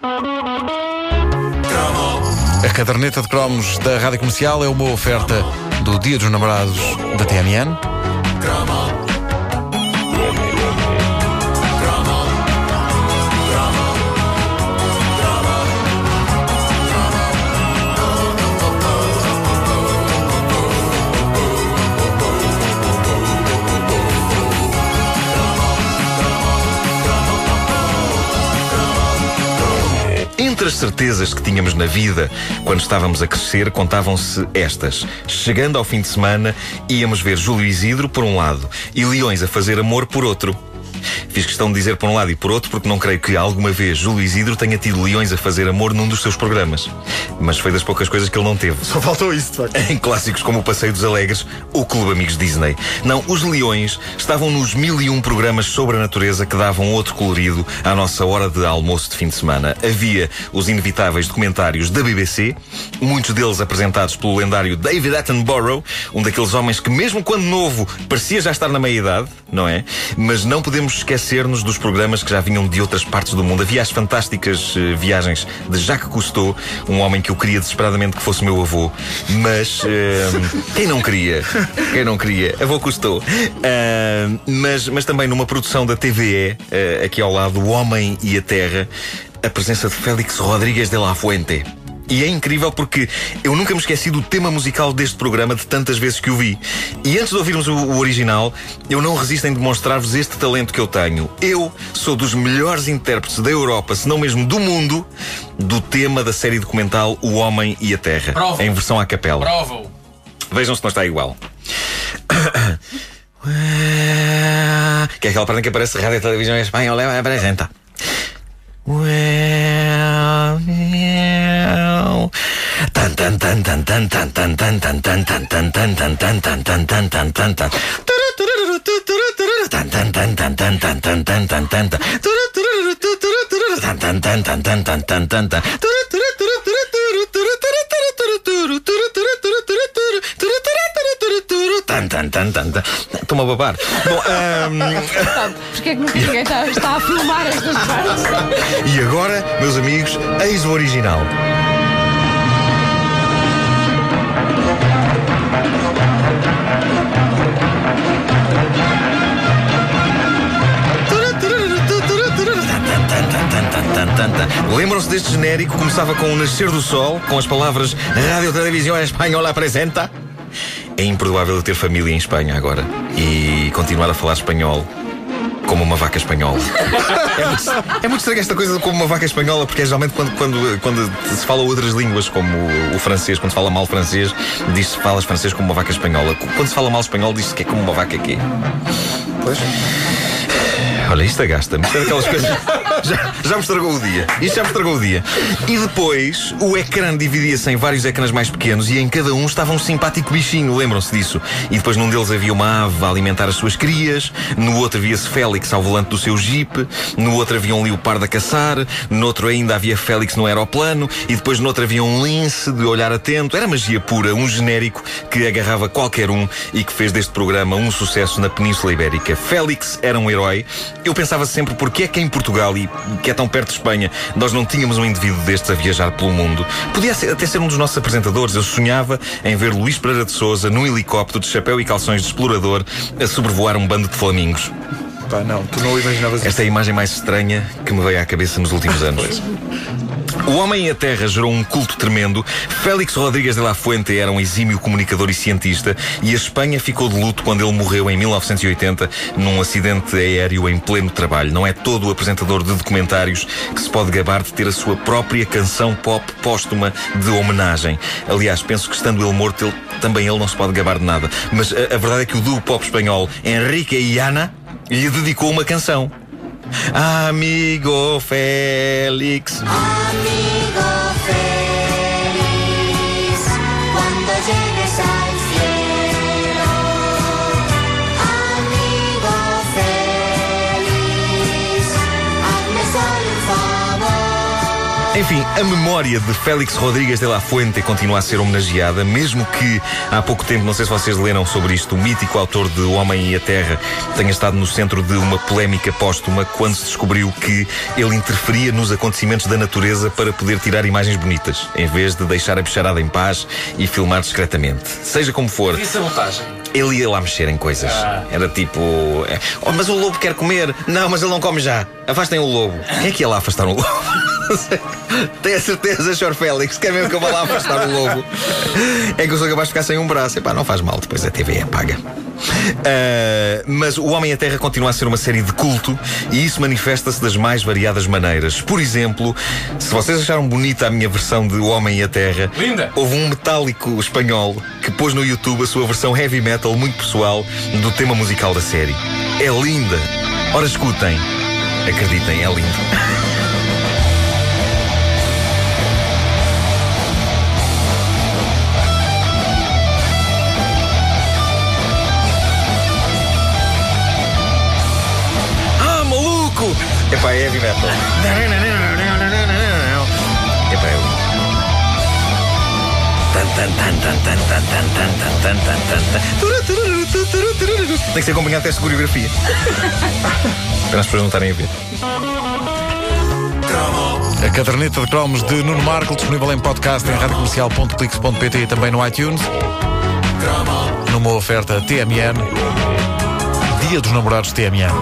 A caderneta de cromos da Rádio Comercial é uma oferta do Dia dos Namorados da TMN. As certezas que tínhamos na vida quando estávamos a crescer, contavam-se estas. Chegando ao fim de semana, íamos ver Júlio Isidro por um lado e Leões a fazer amor por outro. Fiz questão de dizer por um lado e por outro, porque não creio que alguma vez Júlio Isidro tenha tido leões a fazer amor num dos seus programas. Mas foi das poucas coisas que ele não teve. Só faltou isso, de facto. Em clássicos como o Passeio dos Alegres ou Clube Amigos Disney. Não, os leões estavam nos mil e um programas sobre a natureza que davam outro colorido à nossa hora de almoço de fim de semana. Havia os inevitáveis documentários da BBC, muitos deles apresentados pelo lendário David Attenborough, um daqueles homens que, mesmo quando novo, parecia já estar na meia-idade, não é? Mas não podemos esquecer-nos dos programas que já vinham de outras partes do mundo. Havia as fantásticas uh, viagens de Jacques Cousteau, um homem que eu queria desesperadamente que fosse meu avô, mas uh, quem não queria? Quem não queria? Avô Cousteau. Uh, mas, mas também numa produção da TVE, aqui ao lado, O Homem e a Terra, a presença de Félix Rodrigues de la Fuente. E é incrível porque eu nunca me esqueci do tema musical deste programa de tantas vezes que o vi. E antes de ouvirmos o, o original, eu não resisto em demonstrar-vos este talento que eu tenho. Eu sou dos melhores intérpretes da Europa, se não mesmo do mundo, do tema da série documental O Homem e a Terra. Provo. Em versão à capela. Provo. Vejam se não está igual. que é aquela em que aparece Rádio e Televisão Espanhola apresenta. Tan tan tan tan tan tan tan tan tan tan tan tan tan tan tan tan tan tan tan Tan tan tan tan tan tan tan tan tan tan tan tan tan tan tan tan tan tan tan tan Tan Estou-me a babar. Bom, Sabe, Porquê é que nunca ninguém está, está a filmar estas partes? E agora, meus amigos, eis o original. Lembram-se deste genérico? Começava com o Nascer do Sol, com as palavras Rádio Televisão Espanhola apresenta. É imperdoável ter família em Espanha agora e continuar a falar espanhol como uma vaca espanhola. é, muito, é muito estranho esta coisa de como uma vaca espanhola, porque é geralmente quando, quando, quando se fala outras línguas, como o, o francês, quando se fala mal francês, diz-se que falas francês como uma vaca espanhola. Quando se fala mal espanhol, diz-se que é como uma vaca quê? Pois. Olha, isto agasta-me. Isto é daquelas coisas. Já, já me estragou o dia. Isto já me estragou o dia. E depois, o ecrã dividia-se em vários ecrãs mais pequenos e em cada um estava um simpático bichinho, lembram-se disso? E depois num deles havia uma ave a alimentar as suas crias, no outro havia-se Félix ao volante do seu jeep, no outro havia um leopardo a caçar, no outro ainda havia Félix no aeroplano e depois no outro havia um lince de olhar atento. Era magia pura, um genérico que agarrava qualquer um e que fez deste programa um sucesso na Península Ibérica. Félix era um herói. Eu pensava sempre porque é que em Portugal e que é tão perto de Espanha nós não tínhamos um indivíduo destes a viajar pelo mundo. Podia ser- até ser um dos nossos apresentadores. Eu sonhava em ver Luís Pereira de Souza num helicóptero de chapéu e calções de explorador a sobrevoar um bando de flamingos. Pá, não, tu não imaginavas isso. Esta é a imagem mais estranha que me veio à cabeça nos últimos anos. O Homem e a Terra gerou um culto tremendo. Félix Rodrigues de la Fuente era um exímio comunicador e cientista e a Espanha ficou de luto quando ele morreu em 1980 num acidente aéreo em pleno trabalho. Não é todo o apresentador de documentários que se pode gabar de ter a sua própria canção pop póstuma de homenagem. Aliás, penso que estando ele morto, ele- também ele não se pode gabar de nada. Mas a, a verdade é que o duo pop espanhol Enrique e Ana lhe dedicou uma canção. Amigo Félix. Amigo Enfim, a memória de Félix Rodrigues de la Fuente continua a ser homenageada, mesmo que há pouco tempo, não sei se vocês leram sobre isto, o mítico autor de O Homem e a Terra tenha estado no centro de uma polémica póstuma quando se descobriu que ele interferia nos acontecimentos da natureza para poder tirar imagens bonitas, em vez de deixar a bicharada em paz e filmar discretamente. Seja como for. E sabotagem? Ele ia lá mexer em coisas. Era tipo. é, Oh, mas o lobo quer comer. Não, mas ele não come já. Afastem o lobo. Quem é que ia lá afastar o lobo? Tenho a certeza, Sr. Félix, quer mesmo que eu vá lá afastar o lobo? É que eu sou capaz de ficar sem um braço. Epá, não faz mal, depois a TV é paga. Ah, mas O Homem e a Terra continua a ser uma série de culto e isso manifesta-se das mais variadas maneiras. Por exemplo, se vocês acharam bonita a minha versão de O Homem e a Terra, Linda. houve um metálico espanhol que pôs no YouTube a sua versão heavy metal muito pessoal do tema musical da série. É linda. Ora, escutem. Acreditem, é lindo. Epá, é heavy metal. Epá, é lindo. Tem que ser acompanhado a coreografia. Para as pessoas não estarem a ver. A caderneta de cromos de Nuno Marco, disponível em podcast em radiocomercial.clix.pt e também no iTunes. Numa oferta TMN. Dia dos Namorados TMN.